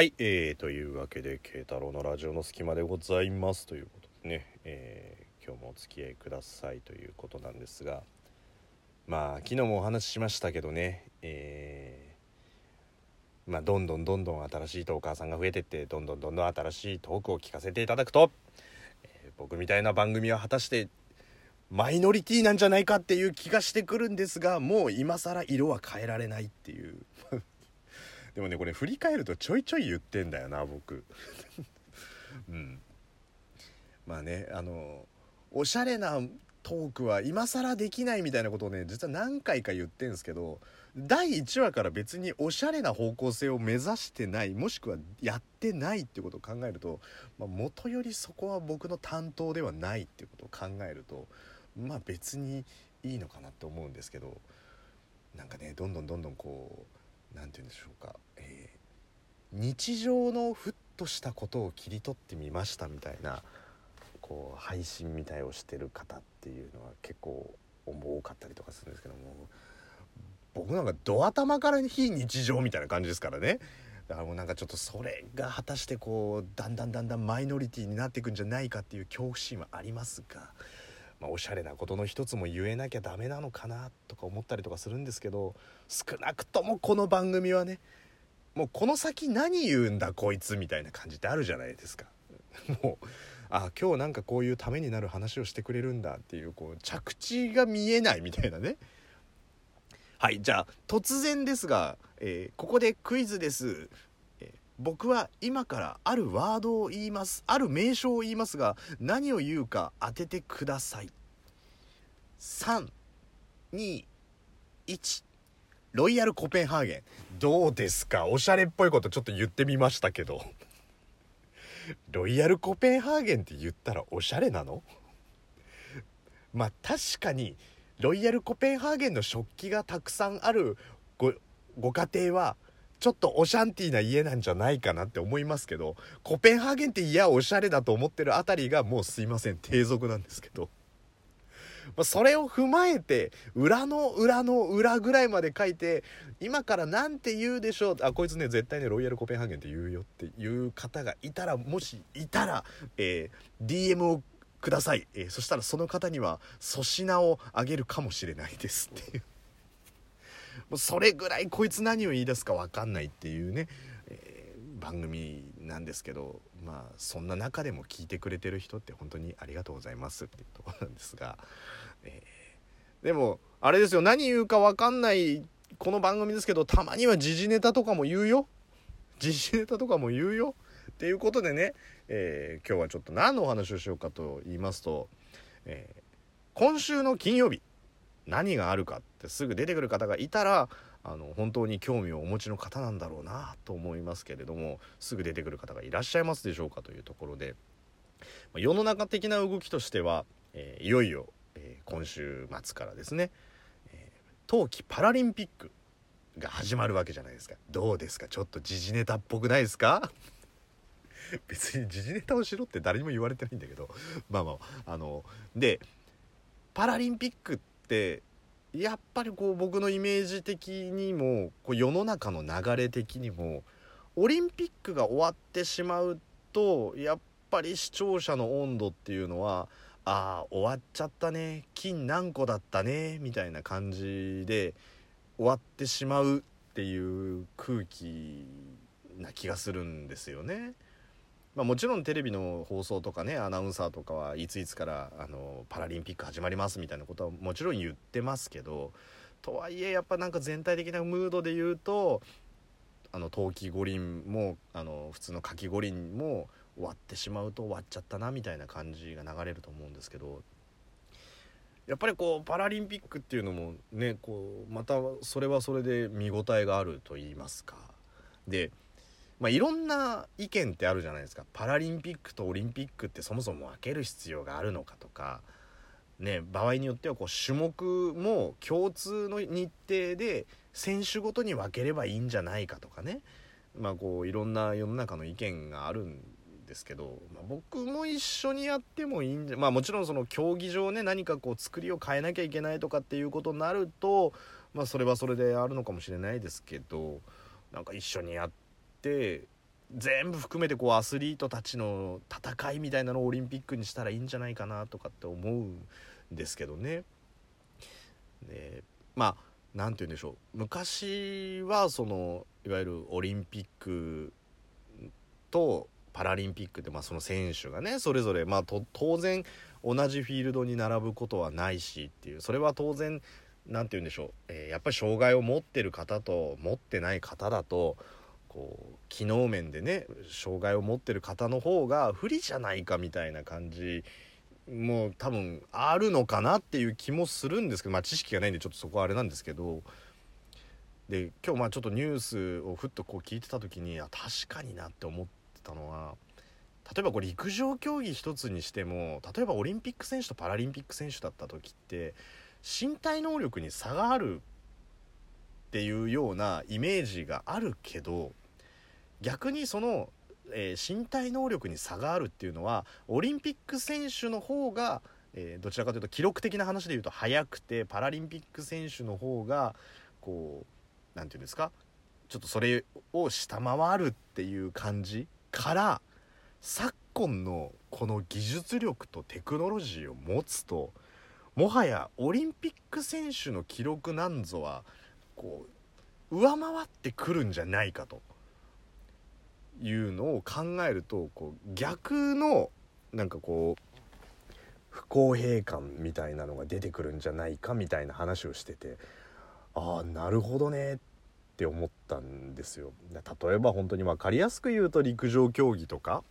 はい、えー、というわけで慶太郎のラジオの隙間でございますということでね、えー今日もお付き合いくださいということなんですがまあ昨日もお話ししましたけどねえーまあどんどんどんどん新しいトーカーさんが増えてってどんどんどんどん新しいトークを聞かせていただくと、え僕みたいな番組は果たしてマイノリティなんじゃないかっていう気がしてくるんですがもう今更色は変えられないっていう。でもねこれ振り返るとちょいちょい言ってんだよな僕。うん。まあねあのおしゃれなトークは今更できないみたいなことをね実は何回か言ってんすけど第1話から別におしゃれな方向性を目指してないもしくはやってないってことを考えると、まあ、元よりそこは僕の担当ではないってことを考えるとまあ別にいいのかなって思うんですけどなんかねどんどんどんどんこう何て言うんでしょうか、えー日常のふっとしたことを切り取ってみましたみたいなこう配信みたいをしてる方っていうのは結構多かったりとかするんですけども僕なんかド頭から非日常みたいな感じですからね。だからもうなんかちょっとそれが果たしてこうだんだんだんだんマイノリティになっていくんじゃないかっていう恐怖心はありますが、まあ、おしゃれなことの一つも言えなきゃダメなのかなとか思ったりとかするんですけど少なくともこの番組はねもうこの先何言うんだこいつみたいな感じってあるじゃないですか。もうあ今日なんかこういうためになる話をしてくれるんだっていうこう着地が見えないみたいなねはいじゃあ突然ですが、えーここでクイズです、僕は今からあるワードを言いますある名称を言いますが何を言うか当ててください。321ロイヤルコペンハーゲン。どうですか？おしゃれっぽいことちょっと言ってみましたけど。ロイヤルコペンハーゲンって言ったらおしゃれなの？まあ確かにロイヤルコペンハーゲンの食器がたくさんあるごご家庭はちょっとオシャンティーな家なんじゃないかなって思いますけどコペンハーゲンっていやおしゃれだと思ってるあたりがもうすいません低俗なんですけど、まあ、それを踏まえて裏の裏の裏ぐらいまで書いて今からなんて言うでしょうあこいつね絶対ねロイヤルコペンハーゲンって言うよっていう方がいたらもしいたら、えー DM をください、えーそしたらその方には粗品をあげるかもしれないですっていう。それぐらいこいつ何を言い出すか分かんないっていうね、えー番組なんですけどまあそんな中でも聞いてくれてる人って本当にありがとうございますっていうところなんですが、えーでもあれですよ何言うか分かんないこの番組ですけどたまには時事ネタとかも言うよ。時事ネタとかも言うよ。っていうことでね、えー今日はちょっと何のお話をしようかと言いますと、えー今週の金曜日。何があるかってすぐ出てくる方がいたらあの本当に興味をお持ちの方なんだろうなと思いますけれどもすぐ出てくる方がいらっしゃいますでしょうかというところで。ま世の中的な動きとしては、えーいよいよ、えー今週末からですね、えー冬季パラリンピックが始まるわけじゃないですか。どうですか？ちょっと時事ネタっぽくないですか？別に時事ネタをしろって誰にも言われてないんだけど。まあまああのでパラリンピックってやっぱりこう僕のイメージ的にもこう世の中の流れ的にもオリンピックが終わってしまうとやっぱり視聴者の温度っていうのはああ終わっちゃったね金何個だったねみたいな感じで終わってしまうっていう空気な気がするんですよね。まあ、もちろんテレビの放送とかねアナウンサーとかはいついつからあのパラリンピック始まりますみたいなことはもちろん言ってますけどとはいえやっぱなんか全体的なムードで言うとあの冬季五輪もあの普通の夏季五輪も終わってしまうと終わっちゃったなみたいな感じが流れると思うんですけどやっぱりこうパラリンピックっていうのもねこうまたそれはそれで見応えがあると言いますか。でまあ、いろんな意見ってあるじゃないですか。パラリンピックとオリンピックってそもそも分ける必要があるのかとか、ね、場合によってはこう種目も共通の日程で選手ごとに分ければいいんじゃないかとかね、まあ、こういろんな世の中の意見があるんですけど、まあ、僕も一緒にやってもいいんじゃまあもちろんその競技場ね何かこう作りを変えなきゃいけないとかっていうことになると、まあ、それはそれであるのかもしれないですけど。なんか一緒にやって全部含めてこうアスリートたちの戦いみたいなのをオリンピックにしたらいいんじゃないかなとかって思うんですけどね。でまあ何て言うんでしょう昔はそのいわゆるオリンピックとパラリンピックで、まあ、その選手がねそれぞれ、まあ、当然同じフィールドに並ぶことはないしっていうそれは当然何て言うんでしょう、えー、やっぱり障害を持ってる方と持ってない方だとこう機能面でね障害を持ってる方の方が不利じゃないかみたいな感じもう多分あるのかなっていう気もするんですけどまあ知識がないんでちょっとそこはあれなんですけどで今日まあちょっとニュースをふっとこう聞いてた時にあ確かになって思ってたのは例えばこれ陸上競技一つにしても例えばオリンピック選手とパラリンピック選手だった時って身体能力に差があるっていうようなイメージがあるけど逆にその、えー、身体能力に差があるっていうのはオリンピック選手の方が、えー、どちらかというと記録的な話で言うと速くてパラリンピック選手の方がこう何て言うんですかちょっとそれを下回るっていう感じから昨今のこの技術力とテクノロジーを持つともはやオリンピック選手の記録なんぞはこう上回ってくるんじゃないかと。いうのを考えるとこう逆のなんかこう不公平感みたいなのが出てくるんじゃないかみたいな話をしててああなるほどねって思ったんですよ。例えば本当に分かりやすく言うと陸上競技とか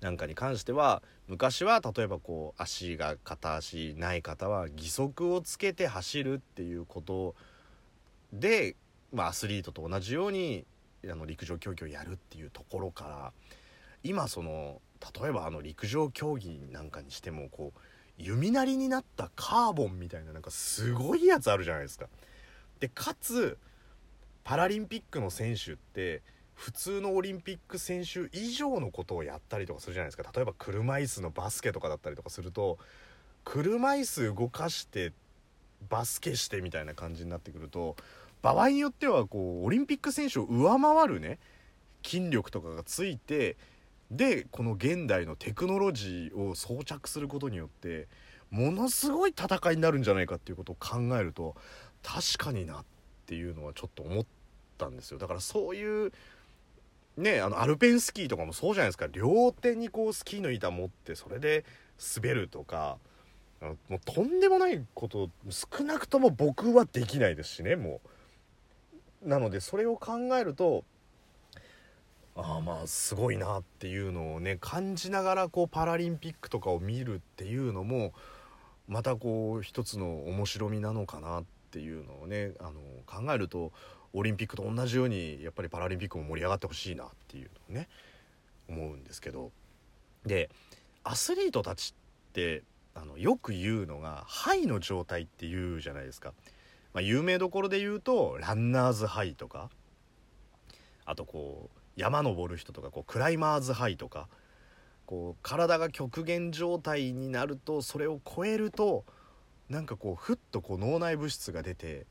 なんかに関しては昔は例えばこう足が片足ない方は義足をつけて走るっていうことで、まあ、アスリートと同じようにあの陸上競技をやるっていうところから今その例えばあの陸上競技なんかにしてもこう弓なりになったカーボンみたいななんかすごいやつあるじゃないですか。でかつパラリンピックの選手って普通のオリンピック選手以上のことをやったりとかするじゃないですか例えば車椅子のバスケとかだったりとかすると車椅子動かしてバスケしてみたいな感じになってくると場合によってはこうオリンピック選手を上回るね筋力とかがついてでこの現代のテクノロジーを装着することによってものすごい戦いになるんじゃないかっていうことを考えると確かになっていうのはちょっと思ったんですよ。だからそういうねあのアルペンスキーとかもそうじゃないですか。両手にこうスキーの板持ってそれで滑るとかもうとんでもないこと少なくとも僕はできないですしねもう。なのでそれを考えるとああまあすごいなっていうのをね感じながらこうパラリンピックとかを見るっていうのもまたこう一つの面白みなのかなっていうのをねあの考えるとオリンピックと同じようにやっぱりパラリンピックも盛り上がってほしいなっていうのをね思うんですけど。でアスリートたちってあのよく言うのがハイの状態って言うじゃないですか、まあ、有名どころで言うとランナーズハイとかあとこう山登る人とかこうクライマーズハイとかこう体が極限状態になるとそれを超えるとなんかこうふっとこう脳内物質が出て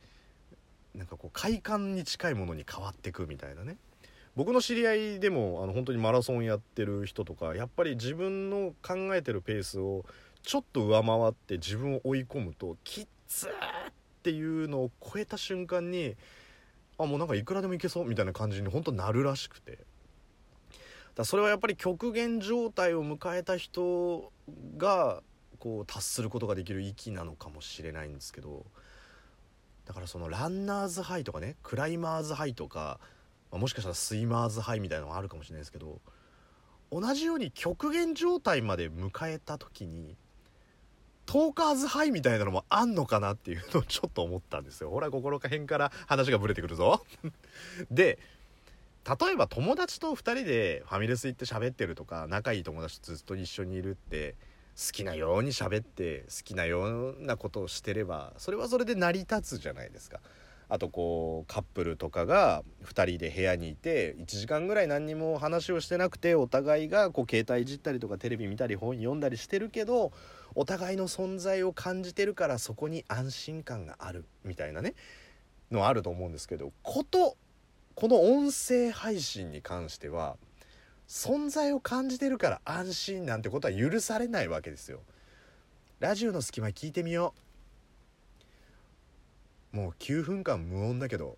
なんかこう快感に近いものに変わってくみたいなね。僕の知り合いでもあの本当にマラソンやってる人とかやっぱり自分の考えてるペースをちょっと上回って自分を追い込むときっつーっっていうのを超えた瞬間にあもうなんかいくらでもいけそうみたいな感じに本当なるらしくて。だそれはやっぱり極限状態を迎えた人がこう達することができる域なのかもしれないんですけどだからそのランナーズハイとかねクライマーズハイとか、まあ、もしかしたらスイマーズハイみたいなのがあるかもしれないですけど同じように極限状態まで迎えた時にトーカーズハイみたいなのもあんのかなっていうのをちょっと思ったんですよほらここら辺から話がブレてくるぞ で例えば友達と2人でファミレス行って喋ってるとか仲いい友達とずっと一緒にいるって好きなように喋って好きなようなことをしてればそれはそれで成り立つじゃないですか。あとこうカップルとかが2人で部屋にいて1時間ぐらい何にも話をしてなくてお互いがこう携帯いじったりとかテレビ見たり本読んだりしてるけどお互いの存在を感じてるからそこに安心感があるみたいなねのあると思うんですけどことこの音声配信に関しては存在を感じてるから安心なんてことは許されないわけですよ。ラジオの隙間聞いてみよう。もう9分間無音だけど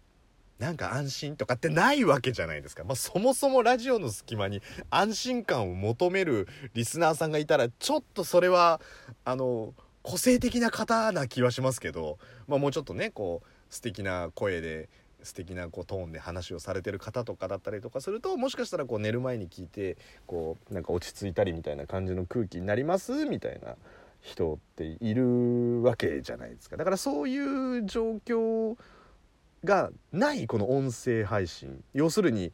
なんか安心とかってないわけじゃないですか、まあ、そもそもラジオの隙間に安心感を求めるリスナーさんがいたらちょっとそれはあの個性的な方な気はしますけど、まあ、もうちょっとねこう素敵な声で素敵なこうトーンで話をされてる方とかだったりとかするともしかしたらこう寝る前に聞いてこうなんか落ち着いたりみたいな感じの空気になりますみたいな人っているわけじゃないですか。だからそういう状況がないこの音声配信。要するに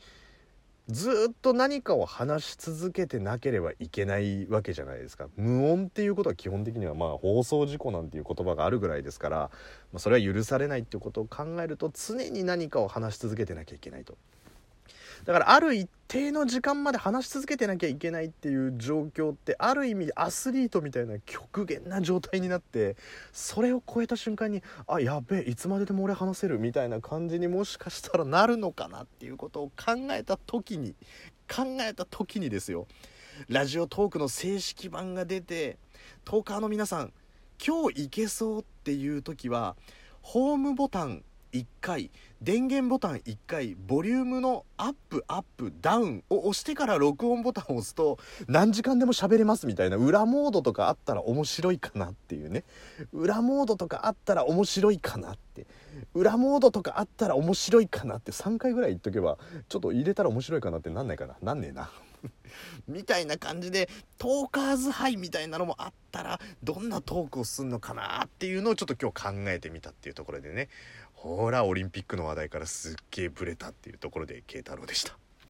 ずっと何かを話し続けてなければいけないわけじゃないですか。無音っていうことは基本的にはまあ放送事故なんていう言葉があるぐらいですから、まあ、それは許されないっていうことを考えると常に何かを話し続けてなきゃいけないと。だからある一定の時間まで話し続けてなきゃいけないっていう状況ってある意味アスリートみたいな極限な状態になってそれを超えた瞬間にあやべえいつまででも俺話せるみたいな感じにもしかしたらなるのかなっていうことを考えた時に考えた時にですよ。ラジオトークの正式版が出てトーカーの皆さん今日いけそうっていう時はホームボタン1回電源ボタン1回ボリュームのアップアップダウンを押してから録音ボタンを押すと何時間でも喋れますみたいな裏モードとかあったら面白いかなっていうね。裏モードとかあったら面白いかなって。裏モードとかあったら面白いかなって3回ぐらい言っとけばちょっと入れたら面白いかなってなんないかな。なんねえな。みたいな感じでトーカーズハイみたいなのもあったらどんなトークをすんのかなっていうのをちょっと今日考えてみたっていうところでね。ほらオリンピックの話題からすっげえブレたっていうところで慶太郎でした。